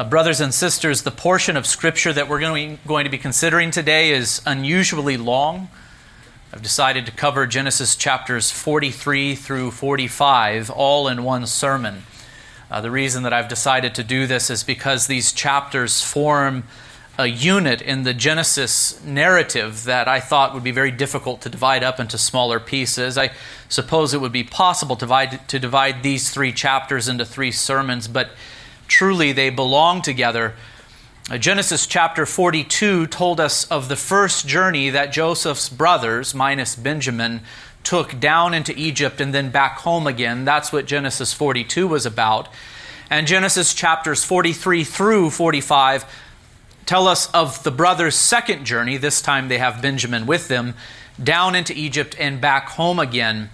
Uh, brothers and sisters, the portion of Scripture that we're going to be considering today is unusually long. I've decided to cover Genesis chapters 43 through 45 all in one sermon. Uh, the reason that I've decided to do this is because these chapters form a unit in the Genesis narrative that I thought would be very difficult to divide up into smaller pieces. I suppose it would be possible to divide, to divide these three chapters into three sermons, but truly they belong together. Uh, Genesis chapter 42 told us of the first journey that Joseph's brothers, minus Benjamin, took down into Egypt and then back home again. That's what Genesis 42 was about. And Genesis chapters 43 through 45 tell us of the brothers' second journey. This time they have Benjamin with them down into Egypt and back home again.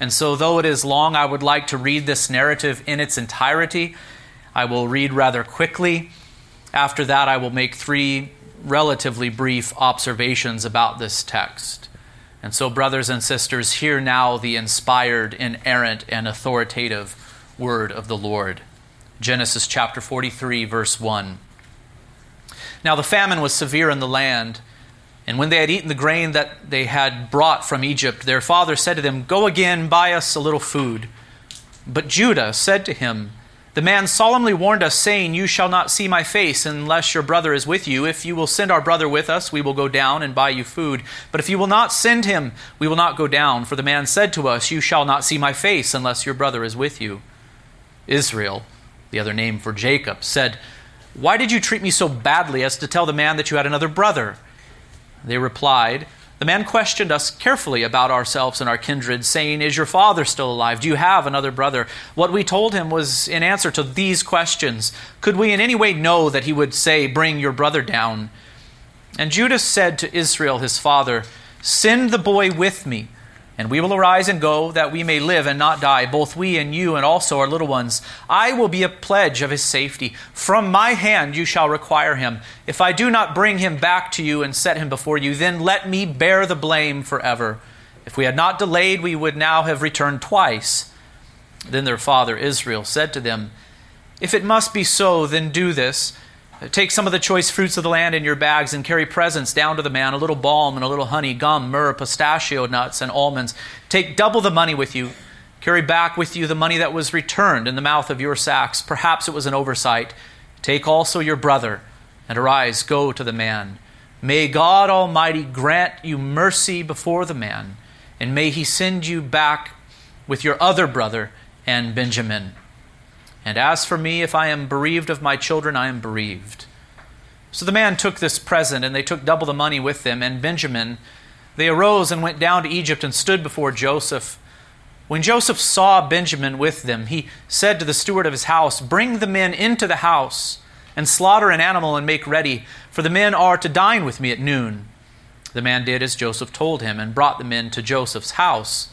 And so, though it is long, I would like to read this narrative in its entirety. I will read rather quickly. After that, I will make three relatively brief observations about this text. And so, brothers and sisters, hear now the inspired, inerrant, and authoritative word of the Lord. Genesis chapter 43, verse 1. Now the famine was severe in the land. And when they had eaten the grain that they had brought from Egypt, their father said to them, Go again, buy us a little food. But Judah said to him, The man solemnly warned us, saying, You shall not see my face unless your brother is with you. If you will send our brother with us, we will go down and buy you food. But if you will not send him, we will not go down. For the man said to us, You shall not see my face unless your brother is with you. Israel, the other name for Jacob, said, why did you treat me so badly as to tell the man that you had another brother? They replied, The man questioned us carefully about ourselves and our kindred, saying, Is your father still alive? Do you have another brother? What we told him was in answer to these questions. Could we in any way know that he would say, Bring your brother down? And Judah said to Israel his father, Send the boy with me and we will arise and go, that we may live and not die, both we and you, and also our little ones. I will be a pledge of his safety. From my hand you shall require him. If I do not bring him back to you and set him before you, then let me bear the blame forever. If we had not delayed, we would now have returned twice. Then their father Israel said to them, If it must be so, then do this. Take some of the choice fruits of the land in your bags and carry presents down to the man a little balm and a little honey, gum, myrrh, pistachio nuts, and almonds. Take double the money with you. Carry back with you the money that was returned in the mouth of your sacks. Perhaps it was an oversight. Take also your brother, and arise, go to the man. May God Almighty grant you mercy before the man, and may he send you back with your other brother and Benjamin. And as for me, if I am bereaved of my children, I am bereaved. So the man took this present, and they took double the money with them. And Benjamin, they arose and went down to Egypt and stood before Joseph. When Joseph saw Benjamin with them, he said to the steward of his house, Bring the men into the house, and slaughter an animal and make ready, for the men are to dine with me at noon. The man did as Joseph told him, and brought the men to Joseph's house.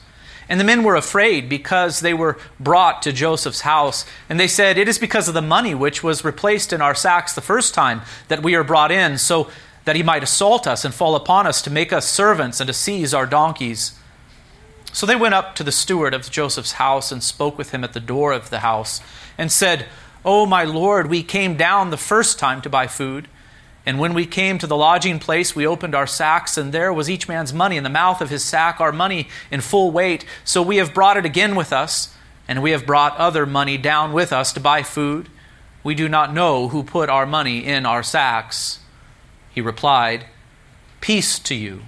And the men were afraid because they were brought to Joseph's house. And they said, It is because of the money which was replaced in our sacks the first time that we are brought in, so that he might assault us and fall upon us to make us servants and to seize our donkeys. So they went up to the steward of Joseph's house and spoke with him at the door of the house and said, O my lord, we came down the first time to buy food. And when we came to the lodging place, we opened our sacks, and there was each man's money in the mouth of his sack, our money in full weight. So we have brought it again with us, and we have brought other money down with us to buy food. We do not know who put our money in our sacks. He replied, Peace to you.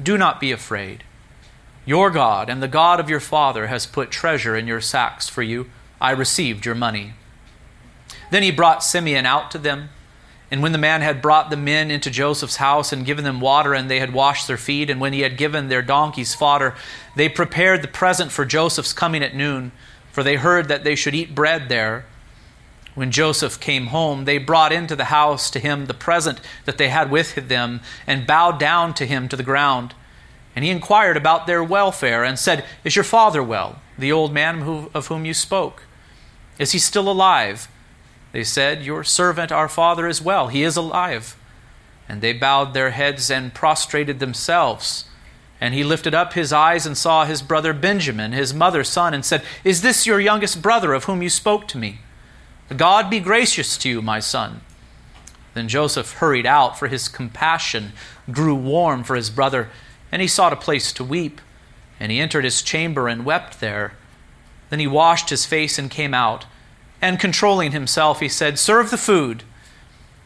Do not be afraid. Your God and the God of your father has put treasure in your sacks for you. I received your money. Then he brought Simeon out to them and when the man had brought the men into Joseph's house and given them water, and they had washed their feet, and when he had given their donkeys fodder, they prepared the present for Joseph's coming at noon, for they heard that they should eat bread there. When Joseph came home, they brought into the house to him the present that they had with them, and bowed down to him to the ground. And he inquired about their welfare, and said, Is your father well, the old man of whom you spoke? Is he still alive? They said, Your servant, our father, is well. He is alive. And they bowed their heads and prostrated themselves. And he lifted up his eyes and saw his brother Benjamin, his mother's son, and said, Is this your youngest brother of whom you spoke to me? God be gracious to you, my son. Then Joseph hurried out, for his compassion grew warm for his brother, and he sought a place to weep. And he entered his chamber and wept there. Then he washed his face and came out. And controlling himself, he said, Serve the food.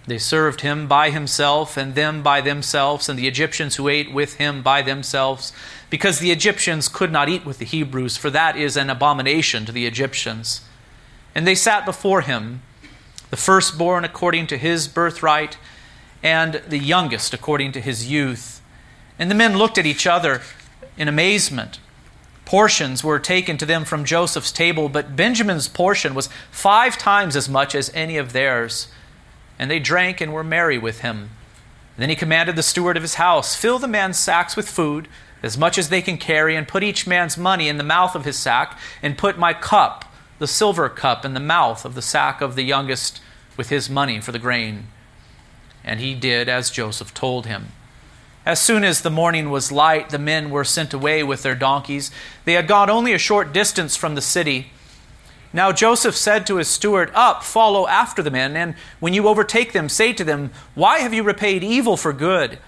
They served him by himself, and them by themselves, and the Egyptians who ate with him by themselves, because the Egyptians could not eat with the Hebrews, for that is an abomination to the Egyptians. And they sat before him, the firstborn according to his birthright, and the youngest according to his youth. And the men looked at each other in amazement. Portions were taken to them from Joseph's table, but Benjamin's portion was five times as much as any of theirs. And they drank and were merry with him. Then he commanded the steward of his house Fill the man's sacks with food, as much as they can carry, and put each man's money in the mouth of his sack, and put my cup, the silver cup, in the mouth of the sack of the youngest with his money for the grain. And he did as Joseph told him. As soon as the morning was light, the men were sent away with their donkeys. They had gone only a short distance from the city. Now Joseph said to his steward, Up, follow after the men, and when you overtake them, say to them, Why have you repaid evil for good?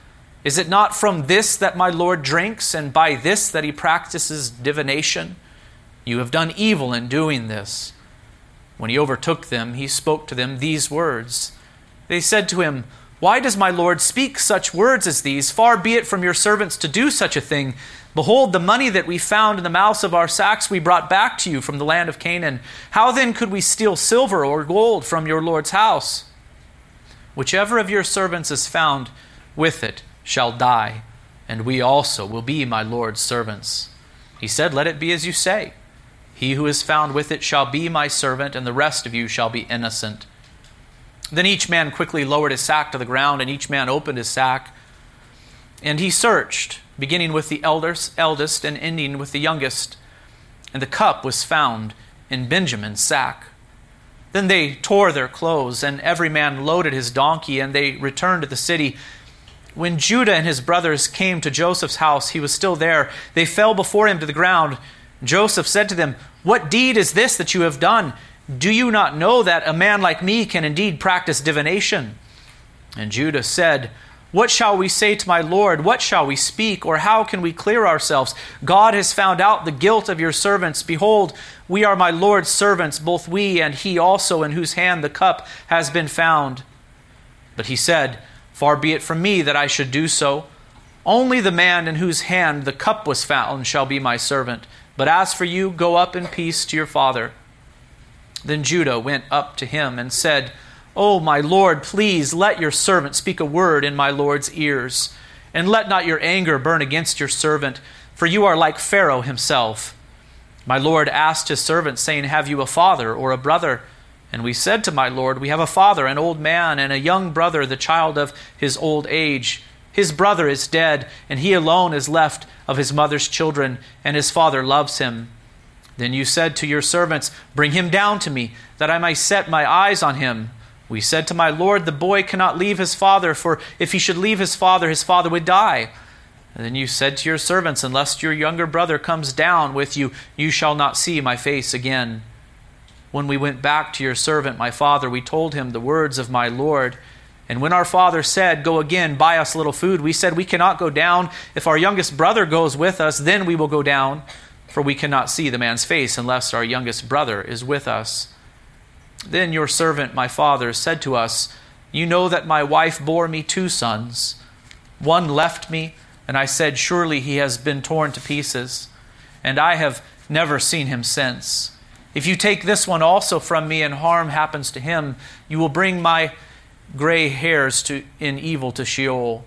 Is it not from this that my Lord drinks, and by this that he practices divination? You have done evil in doing this. When he overtook them, he spoke to them these words. They said to him, why does my Lord speak such words as these? Far be it from your servants to do such a thing. Behold, the money that we found in the mouths of our sacks we brought back to you from the land of Canaan. How then could we steal silver or gold from your Lord's house? Whichever of your servants is found with it shall die, and we also will be my Lord's servants. He said, Let it be as you say. He who is found with it shall be my servant, and the rest of you shall be innocent. Then each man quickly lowered his sack to the ground, and each man opened his sack. And he searched, beginning with the elders, eldest and ending with the youngest. And the cup was found in Benjamin's sack. Then they tore their clothes, and every man loaded his donkey, and they returned to the city. When Judah and his brothers came to Joseph's house, he was still there. They fell before him to the ground. Joseph said to them, What deed is this that you have done? Do you not know that a man like me can indeed practice divination? And Judah said, What shall we say to my Lord? What shall we speak? Or how can we clear ourselves? God has found out the guilt of your servants. Behold, we are my Lord's servants, both we and he also, in whose hand the cup has been found. But he said, Far be it from me that I should do so. Only the man in whose hand the cup was found shall be my servant. But as for you, go up in peace to your father. Then Judah went up to him and said, O my Lord, please let your servant speak a word in my Lord's ears, and let not your anger burn against your servant, for you are like Pharaoh himself. My Lord asked his servant, saying, Have you a father or a brother? And we said to my Lord, We have a father, an old man, and a young brother, the child of his old age. His brother is dead, and he alone is left of his mother's children, and his father loves him. Then you said to your servants, Bring him down to me, that I may set my eyes on him. We said to my Lord, The boy cannot leave his father, for if he should leave his father, his father would die. And then you said to your servants, Unless your younger brother comes down with you, you shall not see my face again. When we went back to your servant, my father, we told him the words of my Lord. And when our father said, Go again, buy us a little food, we said, We cannot go down. If our youngest brother goes with us, then we will go down for we cannot see the man's face unless our youngest brother is with us. Then your servant, my father, said to us, You know that my wife bore me two sons. One left me, and I said, Surely he has been torn to pieces, and I have never seen him since. If you take this one also from me, and harm happens to him, you will bring my gray hairs to, in evil to Sheol.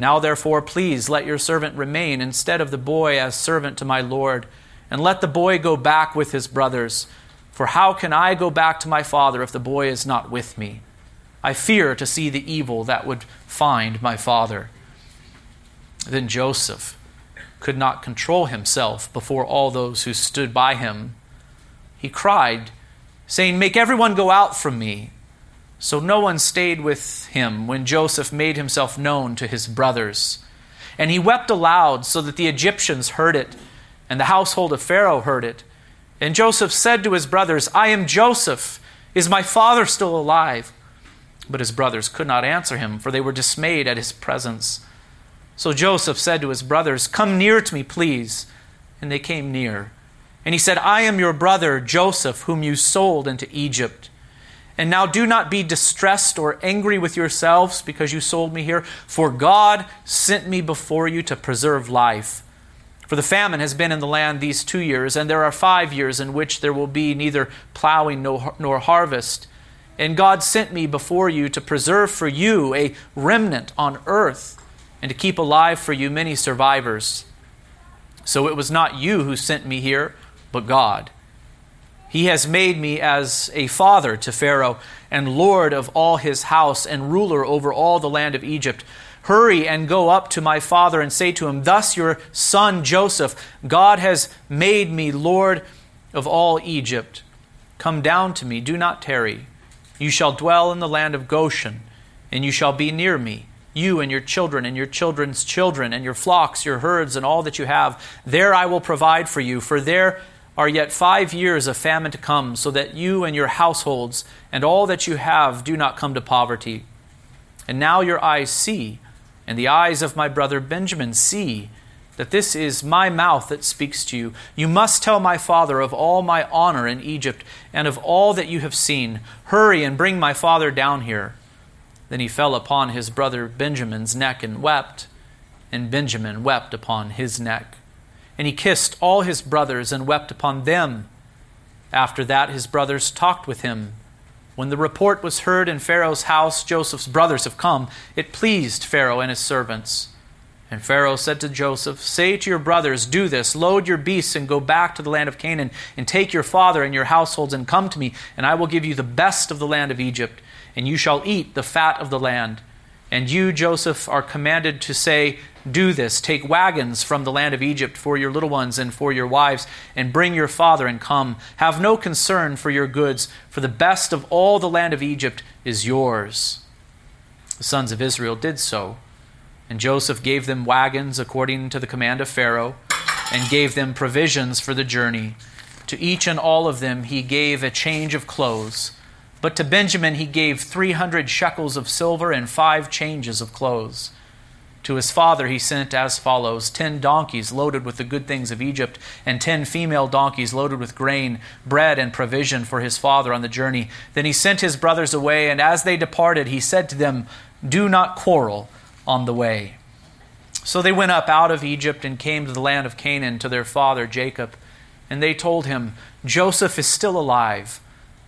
Now, therefore, please let your servant remain instead of the boy as servant to my Lord, and let the boy go back with his brothers. For how can I go back to my father if the boy is not with me? I fear to see the evil that would find my father. Then Joseph could not control himself before all those who stood by him. He cried, saying, Make everyone go out from me. So no one stayed with him when Joseph made himself known to his brothers. And he wept aloud so that the Egyptians heard it, and the household of Pharaoh heard it. And Joseph said to his brothers, I am Joseph. Is my father still alive? But his brothers could not answer him, for they were dismayed at his presence. So Joseph said to his brothers, Come near to me, please. And they came near. And he said, I am your brother Joseph, whom you sold into Egypt. And now do not be distressed or angry with yourselves because you sold me here, for God sent me before you to preserve life. For the famine has been in the land these two years, and there are five years in which there will be neither plowing nor harvest. And God sent me before you to preserve for you a remnant on earth and to keep alive for you many survivors. So it was not you who sent me here, but God. He has made me as a father to Pharaoh, and lord of all his house, and ruler over all the land of Egypt. Hurry and go up to my father and say to him, Thus your son Joseph, God has made me lord of all Egypt. Come down to me, do not tarry. You shall dwell in the land of Goshen, and you shall be near me you and your children and your children's children and your flocks, your herds, and all that you have. There I will provide for you, for there are yet five years of famine to come, so that you and your households and all that you have do not come to poverty. And now your eyes see, and the eyes of my brother Benjamin see, that this is my mouth that speaks to you. You must tell my father of all my honor in Egypt and of all that you have seen. Hurry and bring my father down here. Then he fell upon his brother Benjamin's neck and wept, and Benjamin wept upon his neck. And he kissed all his brothers and wept upon them. After that, his brothers talked with him. When the report was heard in Pharaoh's house, Joseph's brothers have come, it pleased Pharaoh and his servants. And Pharaoh said to Joseph, Say to your brothers, Do this, load your beasts and go back to the land of Canaan, and take your father and your households, and come to me, and I will give you the best of the land of Egypt and you shall eat the fat of the land. And you, Joseph, are commanded to say, Do this, take wagons from the land of Egypt for your little ones and for your wives, and bring your father and come. Have no concern for your goods, for the best of all the land of Egypt is yours. The sons of Israel did so. And Joseph gave them wagons according to the command of Pharaoh, and gave them provisions for the journey. To each and all of them he gave a change of clothes. But to Benjamin he gave 300 shekels of silver and five changes of clothes. To his father he sent as follows ten donkeys loaded with the good things of Egypt, and ten female donkeys loaded with grain, bread, and provision for his father on the journey. Then he sent his brothers away, and as they departed, he said to them, Do not quarrel on the way. So they went up out of Egypt and came to the land of Canaan to their father Jacob. And they told him, Joseph is still alive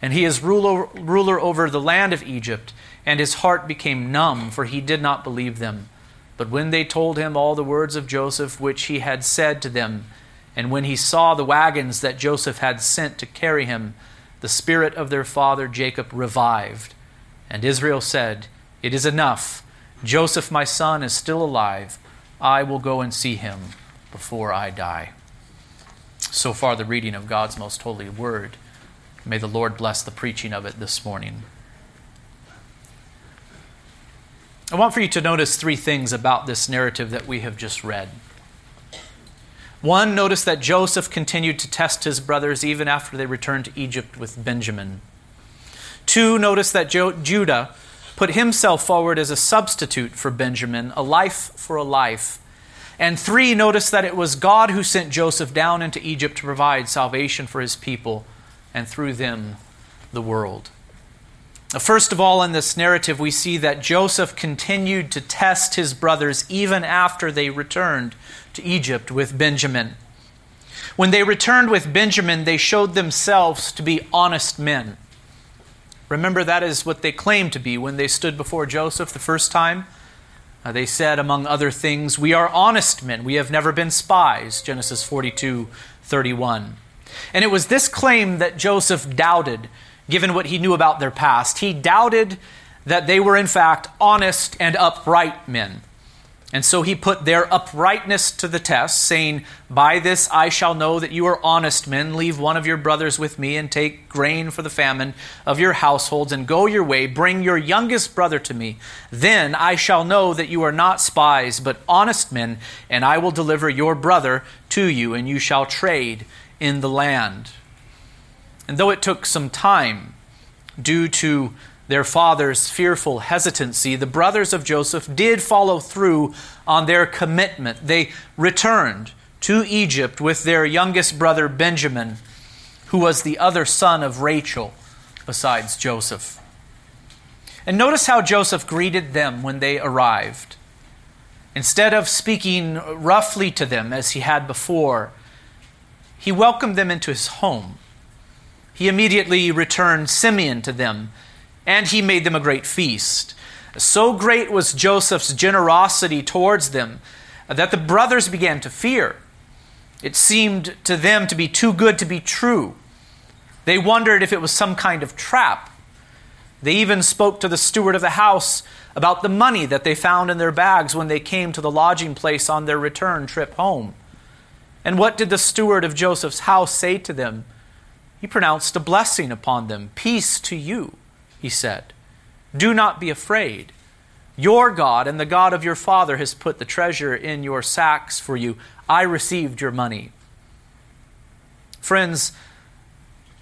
and he is ruler, ruler over the land of Egypt. And his heart became numb, for he did not believe them. But when they told him all the words of Joseph which he had said to them, and when he saw the wagons that Joseph had sent to carry him, the spirit of their father Jacob revived. And Israel said, It is enough. Joseph, my son, is still alive. I will go and see him before I die. So far, the reading of God's most holy word. May the Lord bless the preaching of it this morning. I want for you to notice three things about this narrative that we have just read. One, notice that Joseph continued to test his brothers even after they returned to Egypt with Benjamin. Two, notice that jo- Judah put himself forward as a substitute for Benjamin, a life for a life. And three, notice that it was God who sent Joseph down into Egypt to provide salvation for his people and through them the world. First of all, in this narrative, we see that Joseph continued to test his brothers even after they returned to Egypt with Benjamin. When they returned with Benjamin, they showed themselves to be honest men. Remember, that is what they claimed to be when they stood before Joseph the first time. Uh, they said, among other things, We are honest men. We have never been spies. Genesis 42 31. And it was this claim that Joseph doubted, given what he knew about their past. He doubted that they were in fact honest and upright men. And so he put their uprightness to the test, saying, By this I shall know that you are honest men. Leave one of your brothers with me, and take grain for the famine of your households, and go your way. Bring your youngest brother to me. Then I shall know that you are not spies, but honest men, and I will deliver your brother to you, and you shall trade in the land. And though it took some time, due to their father's fearful hesitancy, the brothers of Joseph did follow through on their commitment. They returned to Egypt with their youngest brother Benjamin, who was the other son of Rachel besides Joseph. And notice how Joseph greeted them when they arrived. Instead of speaking roughly to them as he had before, he welcomed them into his home. He immediately returned Simeon to them and he made them a great feast. So great was Joseph's generosity towards them that the brothers began to fear. It seemed to them to be too good to be true. They wondered if it was some kind of trap. They even spoke to the steward of the house about the money that they found in their bags when they came to the lodging place on their return trip home. And what did the steward of Joseph's house say to them? He pronounced a blessing upon them Peace to you he said. Do not be afraid. Your God and the God of your father has put the treasure in your sacks for you. I received your money. Friends,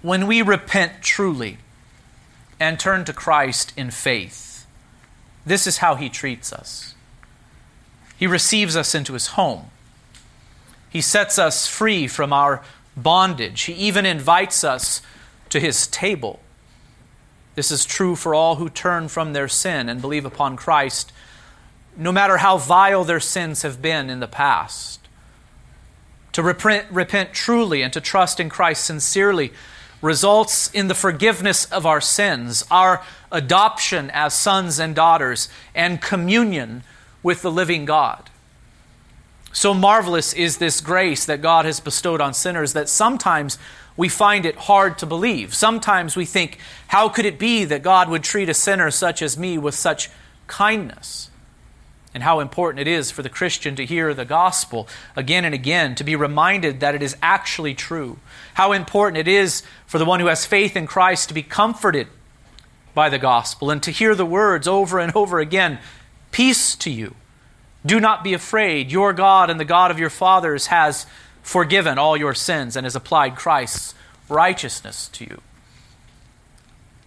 when we repent truly and turn to Christ in faith, this is how he treats us. He receives us into his home. He sets us free from our bondage. He even invites us to his table. This is true for all who turn from their sin and believe upon Christ, no matter how vile their sins have been in the past. To repent, repent truly and to trust in Christ sincerely results in the forgiveness of our sins, our adoption as sons and daughters, and communion with the living God. So marvelous is this grace that God has bestowed on sinners that sometimes we find it hard to believe. Sometimes we think, how could it be that God would treat a sinner such as me with such kindness? And how important it is for the Christian to hear the gospel again and again, to be reminded that it is actually true. How important it is for the one who has faith in Christ to be comforted by the gospel and to hear the words over and over again Peace to you. Do not be afraid. Your God and the God of your fathers has forgiven all your sins and has applied Christ's righteousness to you.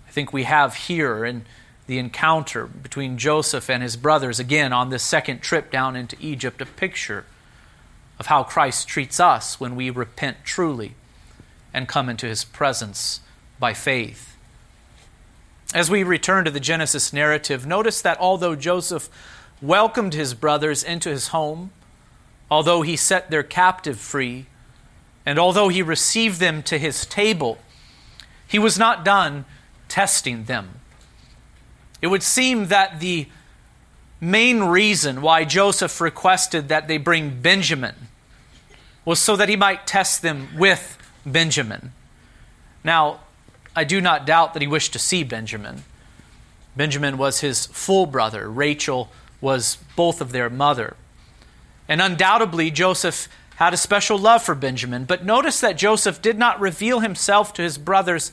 I think we have here in the encounter between Joseph and his brothers, again on this second trip down into Egypt, a picture of how Christ treats us when we repent truly and come into his presence by faith. As we return to the Genesis narrative, notice that although Joseph welcomed his brothers into his home, although he set their captive free, and although he received them to his table, he was not done testing them. It would seem that the main reason why Joseph requested that they bring Benjamin was so that he might test them with Benjamin. Now, I do not doubt that he wished to see Benjamin. Benjamin was his full brother. Rachel was both of their mother. And undoubtedly, Joseph had a special love for Benjamin. But notice that Joseph did not reveal himself to his brothers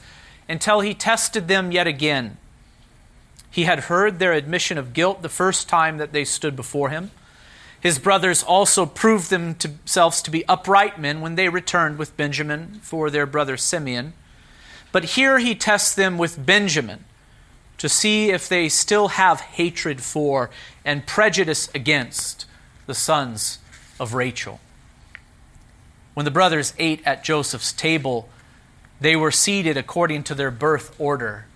until he tested them yet again. He had heard their admission of guilt the first time that they stood before him. His brothers also proved themselves to be upright men when they returned with Benjamin for their brother Simeon. But here he tests them with Benjamin to see if they still have hatred for and prejudice against the sons of Rachel. When the brothers ate at Joseph's table, they were seated according to their birth order.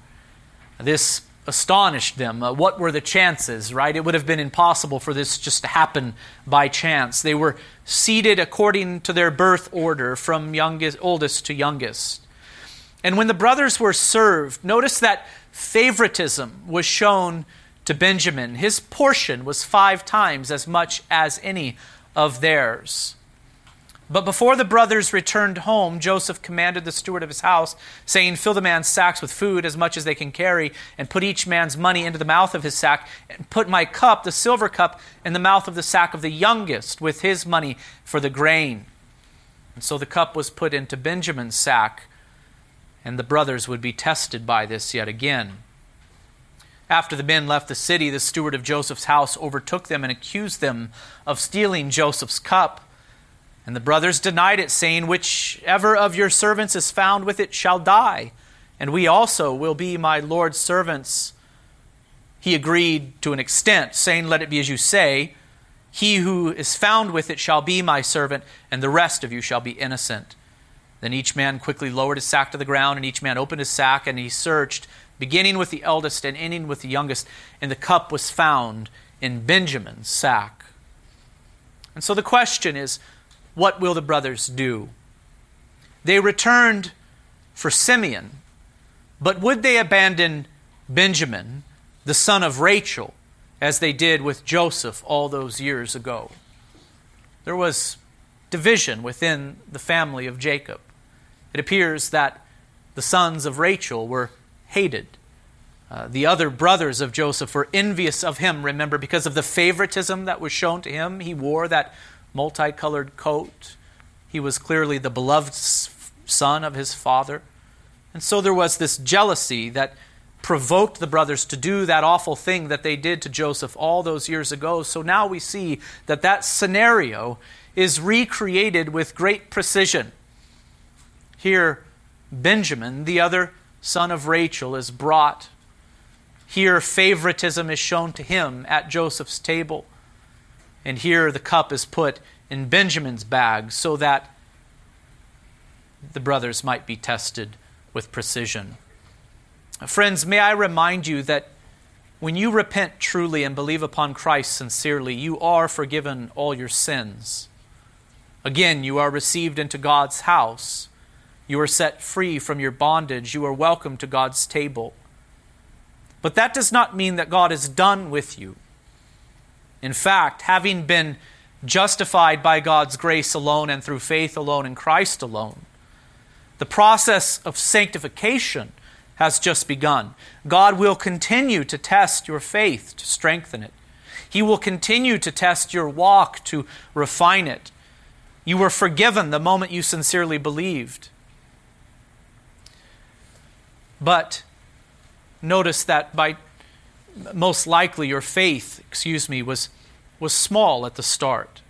This astonished them. Uh, what were the chances, right? It would have been impossible for this just to happen by chance. They were seated according to their birth order from youngest, oldest to youngest. And when the brothers were served, notice that favoritism was shown to Benjamin. His portion was five times as much as any of theirs. But before the brothers returned home, Joseph commanded the steward of his house, saying, Fill the man's sacks with food, as much as they can carry, and put each man's money into the mouth of his sack, and put my cup, the silver cup, in the mouth of the sack of the youngest, with his money for the grain. And so the cup was put into Benjamin's sack, and the brothers would be tested by this yet again. After the men left the city, the steward of Joseph's house overtook them and accused them of stealing Joseph's cup. And the brothers denied it, saying, Whichever of your servants is found with it shall die, and we also will be my Lord's servants. He agreed to an extent, saying, Let it be as you say. He who is found with it shall be my servant, and the rest of you shall be innocent. Then each man quickly lowered his sack to the ground, and each man opened his sack, and he searched, beginning with the eldest and ending with the youngest, and the cup was found in Benjamin's sack. And so the question is, what will the brothers do? They returned for Simeon, but would they abandon Benjamin, the son of Rachel, as they did with Joseph all those years ago? There was division within the family of Jacob. It appears that the sons of Rachel were hated. Uh, the other brothers of Joseph were envious of him, remember, because of the favoritism that was shown to him. He wore that multicolored coat. He was clearly the beloved son of his father. And so there was this jealousy that provoked the brothers to do that awful thing that they did to Joseph all those years ago. So now we see that that scenario is recreated with great precision. Here, Benjamin, the other son of Rachel, is brought. Here, favoritism is shown to him at Joseph's table. And here the cup is put in Benjamin's bag so that the brothers might be tested with precision. Friends, may I remind you that when you repent truly and believe upon Christ sincerely, you are forgiven all your sins. Again, you are received into God's house. You are set free from your bondage. You are welcome to God's table. But that does not mean that God is done with you. In fact, having been justified by God's grace alone and through faith alone in Christ alone, the process of sanctification has just begun. God will continue to test your faith to strengthen it. He will continue to test your walk to refine it. You were forgiven the moment you sincerely believed. But notice that by most likely your faith, excuse me, was, was small at the start.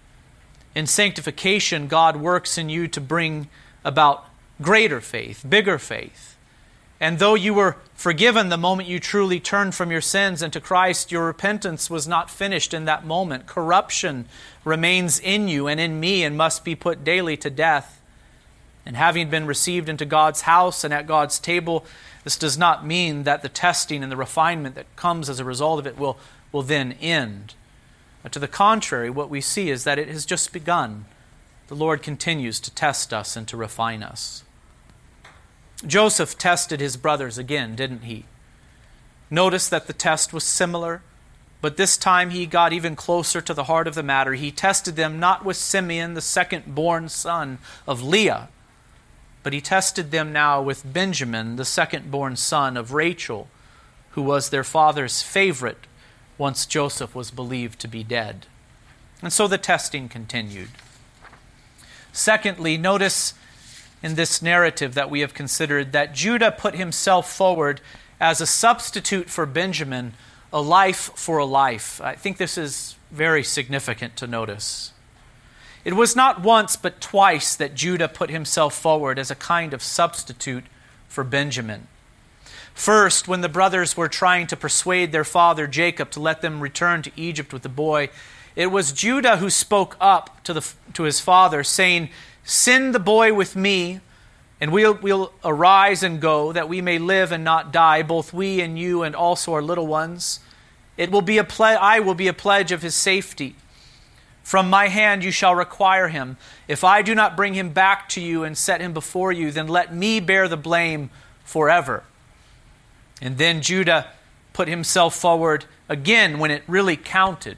In sanctification, God works in you to bring about greater faith, bigger faith. And though you were forgiven the moment you truly turned from your sins into Christ, your repentance was not finished in that moment. Corruption remains in you and in me and must be put daily to death. And having been received into God's house and at God's table, this does not mean that the testing and the refinement that comes as a result of it will, will then end. But to the contrary, what we see is that it has just begun. The Lord continues to test us and to refine us. Joseph tested his brothers again, didn't he? Notice that the test was similar, but this time he got even closer to the heart of the matter. He tested them not with Simeon, the second born son of Leah, but he tested them now with Benjamin, the second born son of Rachel, who was their father's favorite once Joseph was believed to be dead. And so the testing continued. Secondly, notice in this narrative that we have considered that Judah put himself forward as a substitute for Benjamin, a life for a life. I think this is very significant to notice. It was not once but twice that Judah put himself forward as a kind of substitute for Benjamin. First, when the brothers were trying to persuade their father Jacob to let them return to Egypt with the boy, it was Judah who spoke up to, the, to his father, saying, Send the boy with me, and we'll, we'll arise and go, that we may live and not die, both we and you, and also our little ones. It will be a ple- I will be a pledge of his safety. From my hand you shall require him. If I do not bring him back to you and set him before you, then let me bear the blame forever. And then Judah put himself forward again when it really counted.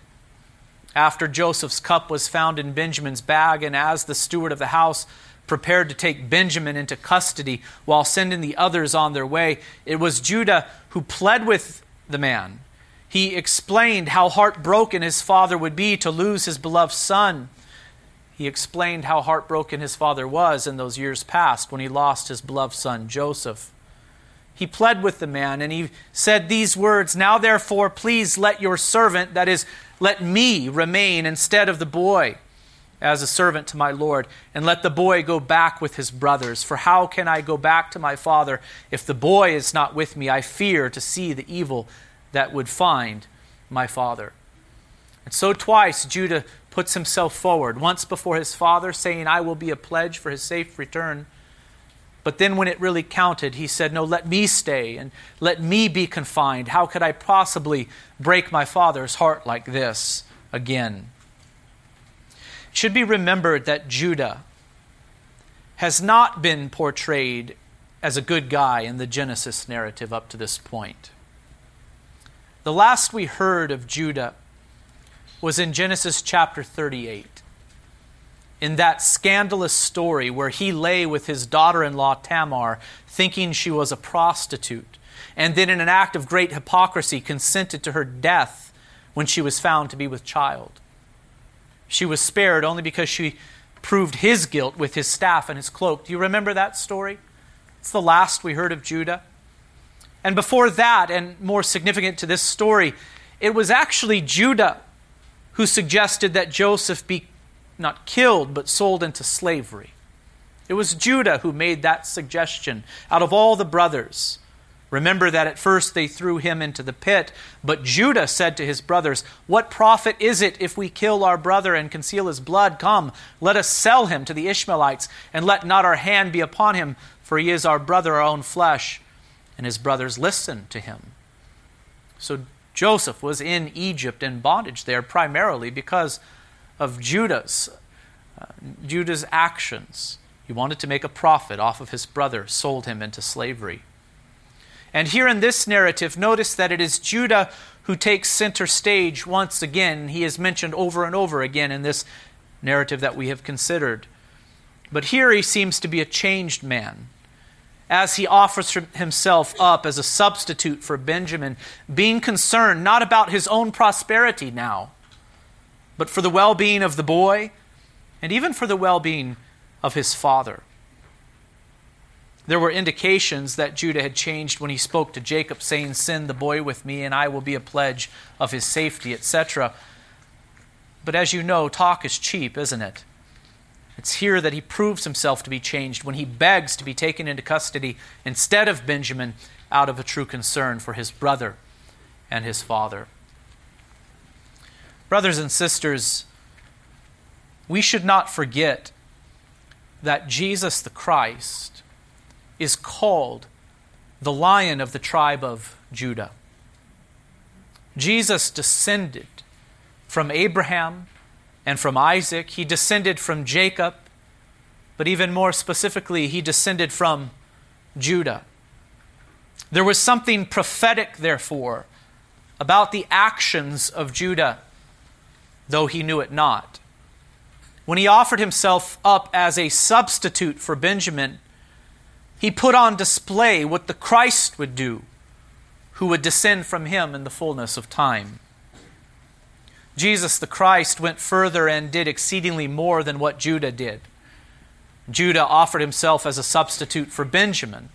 After Joseph's cup was found in Benjamin's bag, and as the steward of the house prepared to take Benjamin into custody while sending the others on their way, it was Judah who pled with the man. He explained how heartbroken his father would be to lose his beloved son. He explained how heartbroken his father was in those years past when he lost his beloved son Joseph. He pled with the man and he said these words Now therefore, please let your servant, that is, let me remain instead of the boy as a servant to my Lord, and let the boy go back with his brothers. For how can I go back to my father if the boy is not with me? I fear to see the evil that would find my father. And so twice Judah puts himself forward, once before his father, saying, I will be a pledge for his safe return. But then, when it really counted, he said, No, let me stay and let me be confined. How could I possibly break my father's heart like this again? It should be remembered that Judah has not been portrayed as a good guy in the Genesis narrative up to this point. The last we heard of Judah was in Genesis chapter 38 in that scandalous story where he lay with his daughter in law Tamar, thinking she was a prostitute, and then in an act of great hypocrisy consented to her death when she was found to be with child. She was spared only because she proved his guilt with his staff and his cloak. Do you remember that story? It's the last we heard of Judah. And before that, and more significant to this story, it was actually Judah who suggested that Joseph be not killed, but sold into slavery. It was Judah who made that suggestion out of all the brothers. Remember that at first they threw him into the pit, but Judah said to his brothers, What profit is it if we kill our brother and conceal his blood? Come, let us sell him to the Ishmaelites, and let not our hand be upon him, for he is our brother, our own flesh. And his brothers listened to him. So Joseph was in Egypt in bondage there primarily because of Judah's, uh, Judah's actions. He wanted to make a profit off of his brother, sold him into slavery. And here in this narrative, notice that it is Judah who takes center stage once again. He is mentioned over and over again in this narrative that we have considered. But here he seems to be a changed man as he offers himself up as a substitute for Benjamin, being concerned not about his own prosperity now, but for the well being of the boy and even for the well being of his father. There were indications that Judah had changed when he spoke to Jacob, saying, Send the boy with me, and I will be a pledge of his safety, etc. But as you know, talk is cheap, isn't it? It's here that he proves himself to be changed when he begs to be taken into custody instead of Benjamin out of a true concern for his brother and his father. Brothers and sisters, we should not forget that Jesus the Christ is called the lion of the tribe of Judah. Jesus descended from Abraham and from Isaac. He descended from Jacob, but even more specifically, he descended from Judah. There was something prophetic, therefore, about the actions of Judah though he knew it not. When he offered himself up as a substitute for Benjamin, he put on display what the Christ would do, who would descend from him in the fullness of time. Jesus the Christ went further and did exceedingly more than what Judah did. Judah offered himself as a substitute for Benjamin,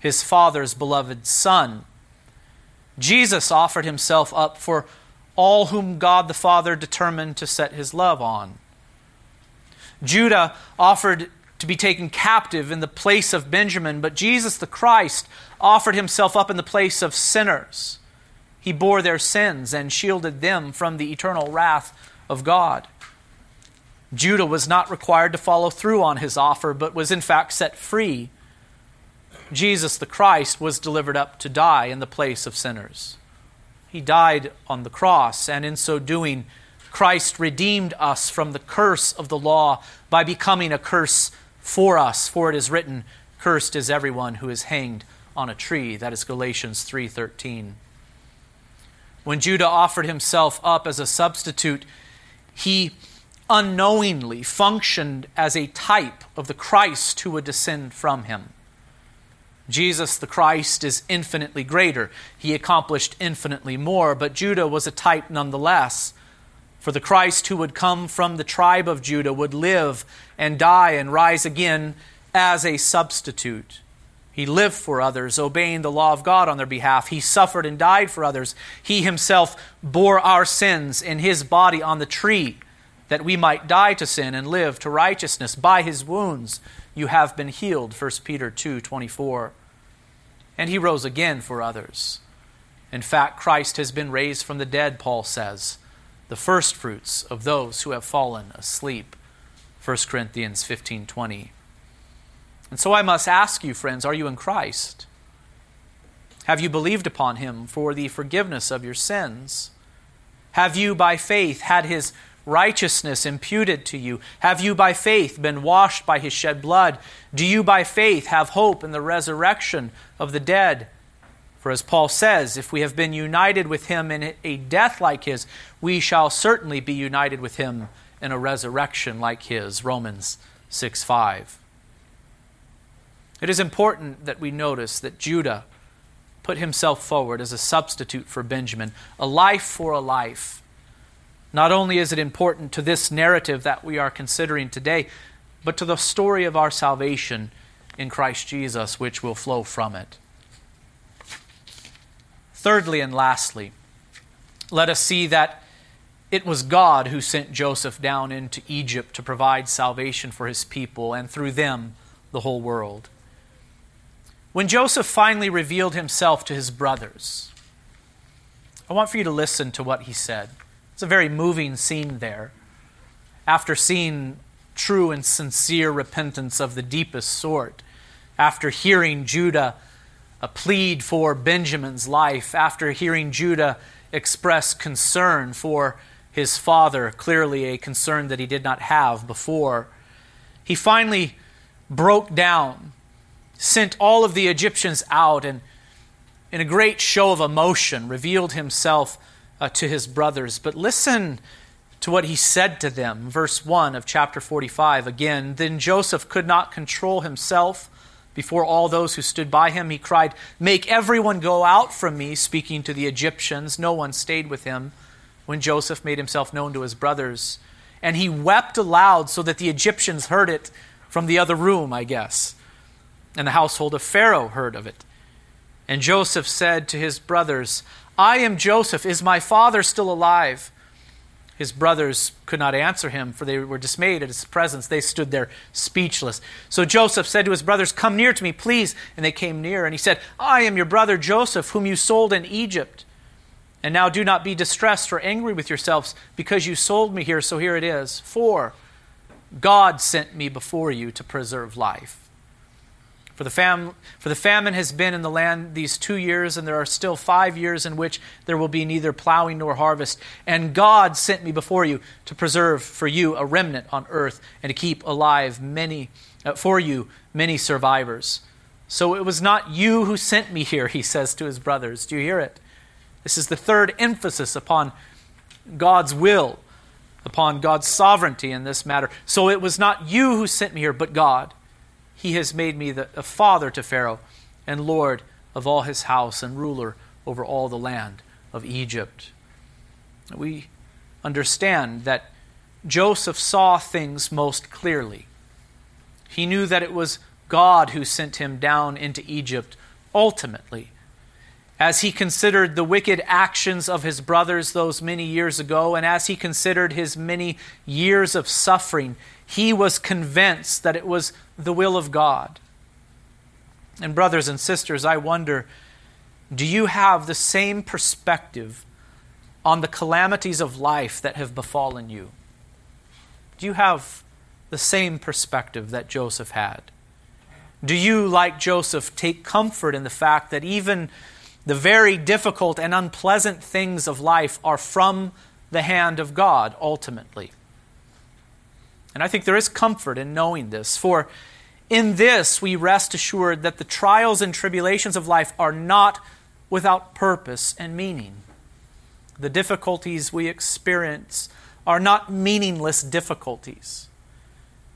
his father's beloved son. Jesus offered himself up for all whom God the Father determined to set his love on. Judah offered to be taken captive in the place of Benjamin, but Jesus the Christ offered himself up in the place of sinners. He bore their sins and shielded them from the eternal wrath of God. Judah was not required to follow through on his offer, but was in fact set free. Jesus the Christ was delivered up to die in the place of sinners. He died on the cross, and in so doing, Christ redeemed us from the curse of the law by becoming a curse for us. For it is written, Cursed is everyone who is hanged on a tree. That is Galatians 3:13. When Judah offered himself up as a substitute, he unknowingly functioned as a type of the Christ who would descend from him. Jesus the Christ is infinitely greater. He accomplished infinitely more, but Judah was a type nonetheless. For the Christ who would come from the tribe of Judah would live and die and rise again as a substitute. He lived for others, obeying the law of God on their behalf. He suffered and died for others. He himself bore our sins in his body on the tree that we might die to sin and live to righteousness. By his wounds you have been healed, 1 Peter 2 24. And he rose again for others. In fact, Christ has been raised from the dead, Paul says, the firstfruits of those who have fallen asleep. 1 Corinthians 15 20. And so I must ask you, friends, are you in Christ? Have you believed upon him for the forgiveness of your sins? Have you, by faith, had his righteousness imputed to you? Have you by faith been washed by his shed blood? Do you by faith have hope in the resurrection of the dead? For as Paul says, if we have been united with him in a death like his, we shall certainly be united with him in a resurrection like his. Romans 6 5. It is important that we notice that Judah put himself forward as a substitute for Benjamin, a life for a life not only is it important to this narrative that we are considering today, but to the story of our salvation in Christ Jesus, which will flow from it. Thirdly and lastly, let us see that it was God who sent Joseph down into Egypt to provide salvation for his people and through them the whole world. When Joseph finally revealed himself to his brothers, I want for you to listen to what he said. It's a very moving scene there. After seeing true and sincere repentance of the deepest sort, after hearing Judah plead for Benjamin's life, after hearing Judah express concern for his father, clearly a concern that he did not have before, he finally broke down, sent all of the Egyptians out, and in a great show of emotion revealed himself uh, to his brothers. But listen to what he said to them. Verse 1 of chapter 45 again. Then Joseph could not control himself before all those who stood by him. He cried, Make everyone go out from me, speaking to the Egyptians. No one stayed with him when Joseph made himself known to his brothers. And he wept aloud so that the Egyptians heard it from the other room, I guess. And the household of Pharaoh heard of it. And Joseph said to his brothers, I am Joseph. Is my father still alive? His brothers could not answer him, for they were dismayed at his presence. They stood there speechless. So Joseph said to his brothers, Come near to me, please. And they came near. And he said, I am your brother Joseph, whom you sold in Egypt. And now do not be distressed or angry with yourselves, because you sold me here. So here it is. For God sent me before you to preserve life. For the, fam- for the famine has been in the land these two years, and there are still five years in which there will be neither plowing nor harvest. And God sent me before you to preserve for you a remnant on earth and to keep alive many uh, for you many survivors. So it was not you who sent me here, he says to his brothers. Do you hear it? This is the third emphasis upon God's will, upon God's sovereignty in this matter. So it was not you who sent me here, but God. He has made me the, a father to Pharaoh and Lord of all his house and ruler over all the land of Egypt. We understand that Joseph saw things most clearly. He knew that it was God who sent him down into Egypt ultimately. As he considered the wicked actions of his brothers those many years ago, and as he considered his many years of suffering, he was convinced that it was the will of God. And, brothers and sisters, I wonder do you have the same perspective on the calamities of life that have befallen you? Do you have the same perspective that Joseph had? Do you, like Joseph, take comfort in the fact that even the very difficult and unpleasant things of life are from the hand of God ultimately? And I think there is comfort in knowing this. For in this we rest assured that the trials and tribulations of life are not without purpose and meaning. The difficulties we experience are not meaningless difficulties.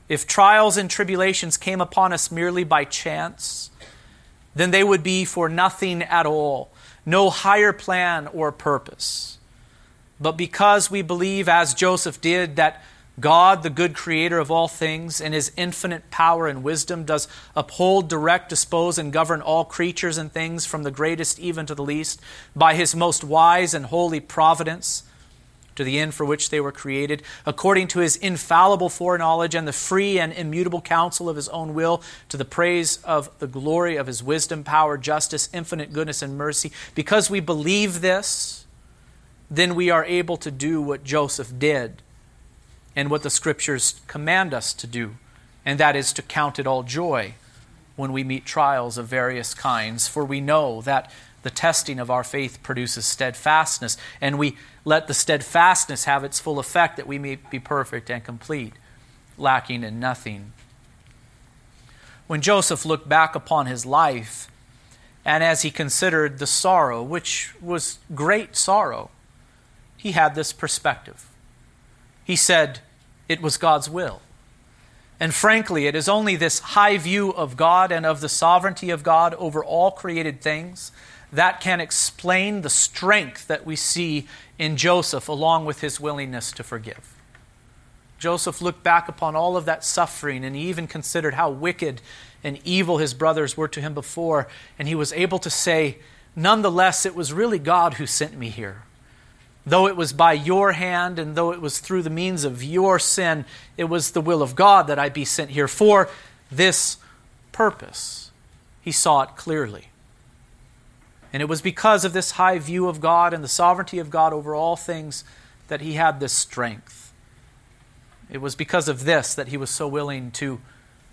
If trials and tribulations came upon us merely by chance, then they would be for nothing at all, no higher plan or purpose. But because we believe, as Joseph did, that God, the good creator of all things, in his infinite power and wisdom, does uphold, direct, dispose, and govern all creatures and things, from the greatest even to the least, by his most wise and holy providence, to the end for which they were created, according to his infallible foreknowledge and the free and immutable counsel of his own will, to the praise of the glory of his wisdom, power, justice, infinite goodness, and mercy. Because we believe this, then we are able to do what Joseph did and what the scriptures command us to do, and that is to count it all joy when we meet trials of various kinds, for we know that the testing of our faith produces steadfastness, and we let the steadfastness have its full effect that we may be perfect and complete, lacking in nothing. When Joseph looked back upon his life, and as he considered the sorrow, which was great sorrow, he had this perspective. He said, It was God's will. And frankly, it is only this high view of God and of the sovereignty of God over all created things that can explain the strength that we see in Joseph, along with his willingness to forgive. Joseph looked back upon all of that suffering and he even considered how wicked and evil his brothers were to him before, and he was able to say, Nonetheless, it was really God who sent me here. Though it was by your hand and though it was through the means of your sin, it was the will of God that I be sent here for this purpose. He saw it clearly. And it was because of this high view of God and the sovereignty of God over all things that he had this strength. It was because of this that he was so willing to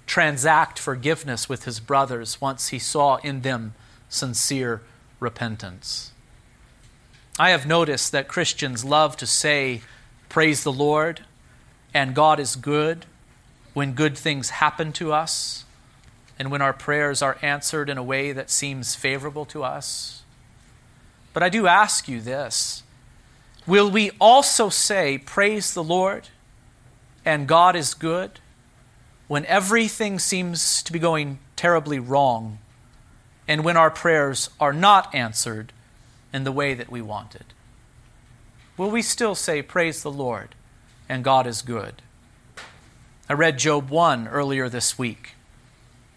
transact forgiveness with his brothers once he saw in them sincere repentance. I have noticed that Christians love to say, Praise the Lord, and God is good when good things happen to us and when our prayers are answered in a way that seems favorable to us. But I do ask you this Will we also say, Praise the Lord, and God is good, when everything seems to be going terribly wrong, and when our prayers are not answered in the way that we wanted? Will we still say, Praise the Lord, and God is good? I read Job 1 earlier this week.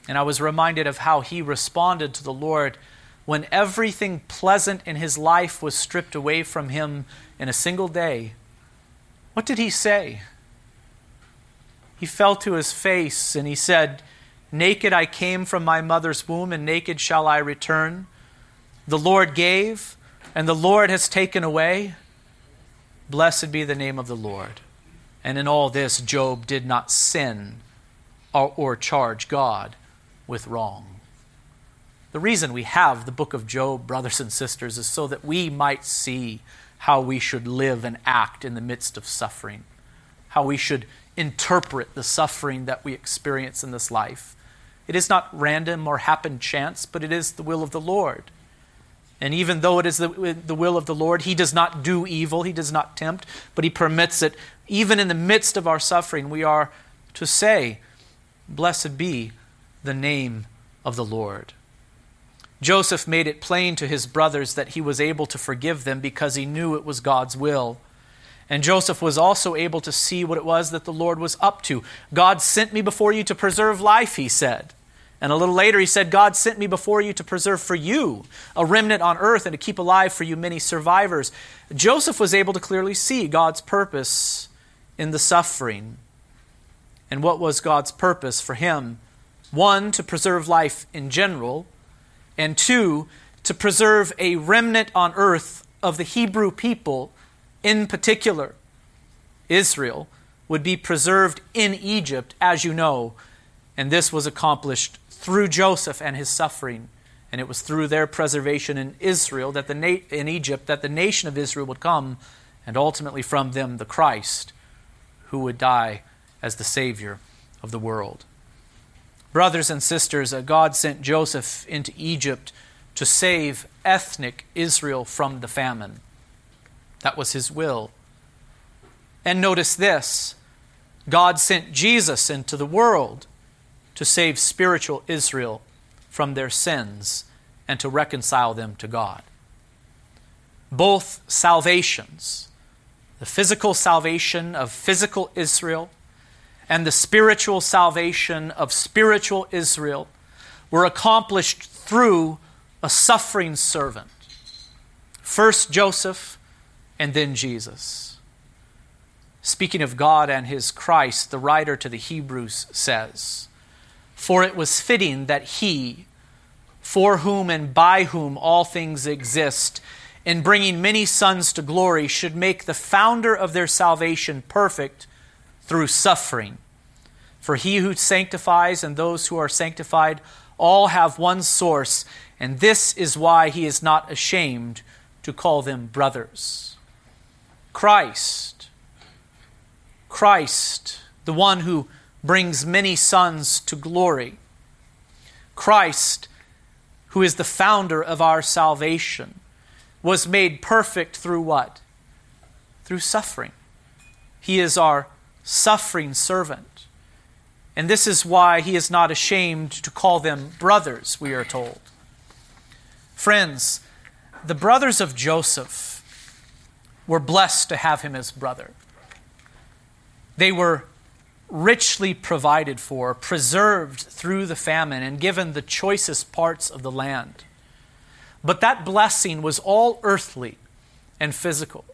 And I was reminded of how he responded to the Lord when everything pleasant in his life was stripped away from him in a single day. What did he say? He fell to his face and he said, Naked I came from my mother's womb, and naked shall I return. The Lord gave, and the Lord has taken away. Blessed be the name of the Lord. And in all this, Job did not sin or, or charge God with wrong. The reason we have the book of Job, brothers and sisters, is so that we might see how we should live and act in the midst of suffering, how we should interpret the suffering that we experience in this life. It is not random or happen chance, but it is the will of the Lord. And even though it is the, the will of the Lord, He does not do evil, He does not tempt, but He permits it. Even in the midst of our suffering, we are to say, Blessed be the name of the Lord. Joseph made it plain to his brothers that he was able to forgive them because he knew it was God's will. And Joseph was also able to see what it was that the Lord was up to. God sent me before you to preserve life, he said. And a little later, he said, God sent me before you to preserve for you a remnant on earth and to keep alive for you many survivors. Joseph was able to clearly see God's purpose in the suffering. And what was God's purpose for him? One, to preserve life in general, and two, to preserve a remnant on earth of the Hebrew people in particular. Israel would be preserved in Egypt, as you know, and this was accomplished through Joseph and his suffering. And it was through their preservation in Israel that the na- in Egypt that the nation of Israel would come, and ultimately from them the Christ, who would die as the Savior of the world. Brothers and sisters, uh, God sent Joseph into Egypt to save ethnic Israel from the famine. That was his will. And notice this God sent Jesus into the world to save spiritual Israel from their sins and to reconcile them to God. Both salvations, the physical salvation of physical Israel and the spiritual salvation of spiritual Israel, were accomplished through a suffering servant. First Joseph, and then Jesus. Speaking of God and his Christ, the writer to the Hebrews says, For it was fitting that he, for whom and by whom all things exist, in bringing many sons to glory, should make the founder of their salvation perfect through suffering. For he who sanctifies and those who are sanctified all have one source, and this is why he is not ashamed to call them brothers. Christ, Christ, the one who brings many sons to glory. Christ, who is the founder of our salvation, was made perfect through what? Through suffering. He is our suffering servant. And this is why he is not ashamed to call them brothers, we are told. Friends, the brothers of Joseph were blessed to have him as brother. They were richly provided for, preserved through the famine, and given the choicest parts of the land. But that blessing was all earthly and physical.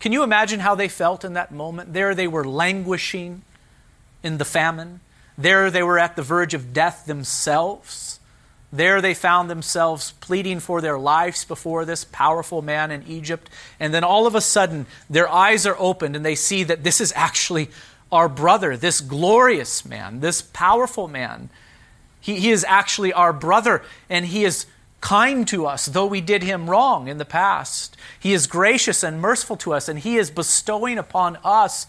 Can you imagine how they felt in that moment? There they were languishing in the famine. There they were at the verge of death themselves. There they found themselves pleading for their lives before this powerful man in Egypt. And then all of a sudden, their eyes are opened and they see that this is actually our brother, this glorious man, this powerful man. He, he is actually our brother, and he is kind to us, though we did him wrong in the past. He is gracious and merciful to us, and he is bestowing upon us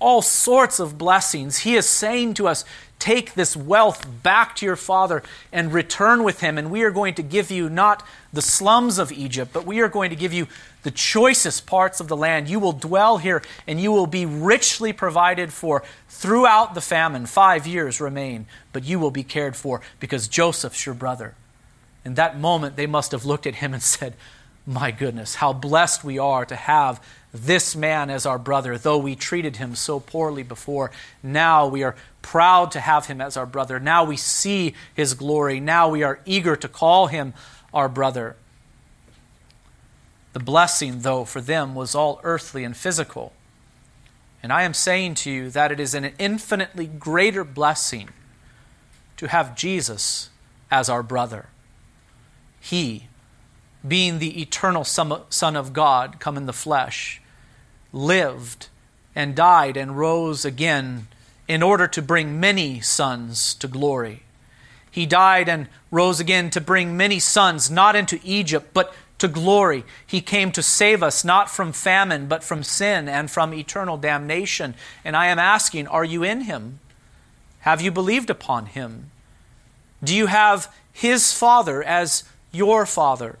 all sorts of blessings. He is saying to us, Take this wealth back to your father and return with him, and we are going to give you not the slums of Egypt, but we are going to give you the choicest parts of the land. You will dwell here, and you will be richly provided for throughout the famine. Five years remain, but you will be cared for because Joseph's your brother. In that moment, they must have looked at him and said, My goodness, how blessed we are to have this man as our brother, though we treated him so poorly before. Now we are proud to have him as our brother. Now we see his glory. Now we are eager to call him our brother. The blessing, though, for them was all earthly and physical. And I am saying to you that it is an infinitely greater blessing to have Jesus as our brother. He, being the eternal Son of God, come in the flesh, lived and died and rose again in order to bring many sons to glory. He died and rose again to bring many sons, not into Egypt, but to glory. He came to save us, not from famine, but from sin and from eternal damnation. And I am asking, are you in Him? Have you believed upon Him? Do you have His Father as your Father?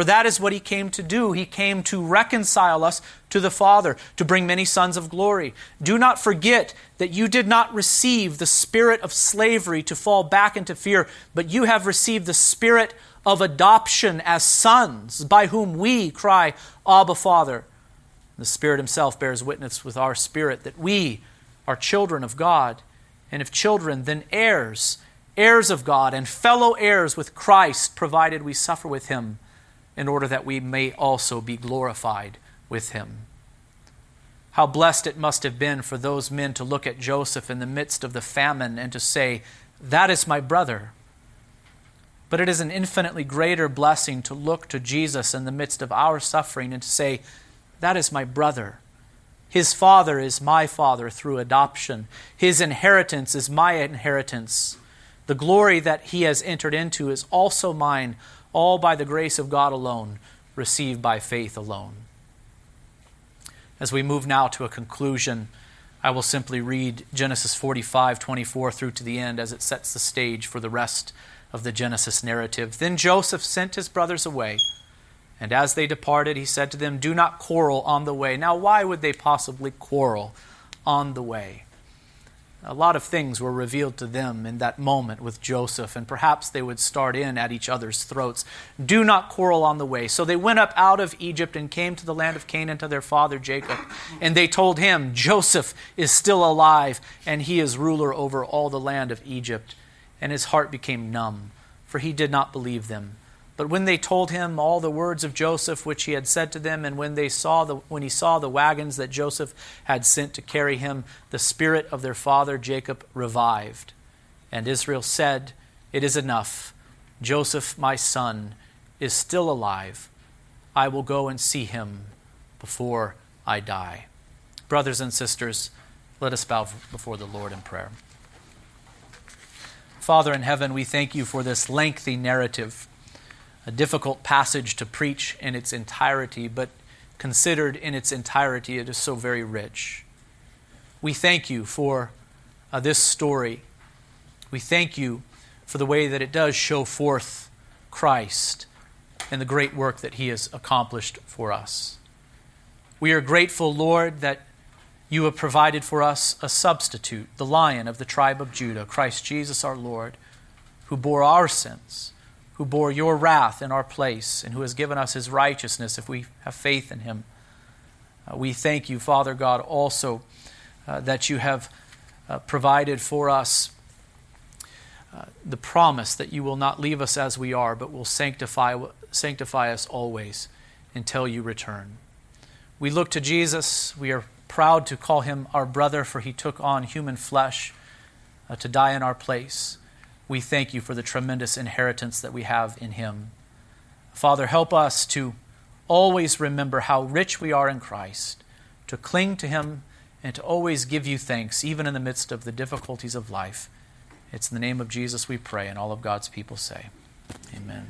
For that is what he came to do. He came to reconcile us to the Father, to bring many sons of glory. Do not forget that you did not receive the spirit of slavery to fall back into fear, but you have received the spirit of adoption as sons, by whom we cry, Abba, Father. The Spirit Himself bears witness with our spirit that we are children of God, and if children, then heirs, heirs of God, and fellow heirs with Christ, provided we suffer with Him in order that we may also be glorified with him. How blessed it must have been for those men to look at Joseph in the midst of the famine and to say, That is my brother. But it is an infinitely greater blessing to look to Jesus in the midst of our suffering and to say, That is my brother. His father is my father through adoption. His inheritance is my inheritance. The glory that he has entered into is also mine all by the grace of God alone, received by faith alone. As we move now to a conclusion, I will simply read Genesis 45 24 through to the end as it sets the stage for the rest of the Genesis narrative. Then Joseph sent his brothers away And as they departed, he said to them, Do not quarrel on the way. Now, why would they possibly quarrel on the way? A lot of things were revealed to them in that moment with Joseph, and perhaps they would start in at each other's throats. Do not quarrel on the way. So they went up out of Egypt and came to the land of Canaan to their father Jacob. And they told him, Joseph is still alive, and he is ruler over all the land of Egypt. And his heart became numb, for he did not believe them. But when they told him all the words of Joseph which he had said to them, and when they saw the when he saw the wagons that Joseph had sent to carry him, the spirit of their father Jacob revived. And Israel said, It is enough. Joseph, my son, is still alive. I will go and see him before I die. Brothers and sisters, let us bow before the Lord in prayer. Father in heaven, we thank you for this lengthy narrative a difficult passage to preach in its entirety, but considered in its entirety, it is so very rich. We thank you for uh, this story. We thank you for the way that it does show forth Christ and the great work that he has accomplished for us. We are grateful, Lord, that you have provided for us a substitute, the lion of the tribe of Judah, Christ Jesus our Lord, who bore our sins who bore your wrath in our place and who has given us his righteousness if we have faith in him. Uh, we thank you, Father God, also uh, that you have uh, provided for us uh, the promise that you will not leave us as we are, but will sanctify, sanctify us always until you return. We look to Jesus. We are proud to call him our brother, for he took on human flesh uh, to die in our place we thank you for the tremendous inheritance that we have in Him. Father, help us to always remember how rich we are in Christ, to cling to Him, and to always give you thanks, even in the midst of the difficulties of life. It's in the name of Jesus we pray, and all of God's people say, Amen.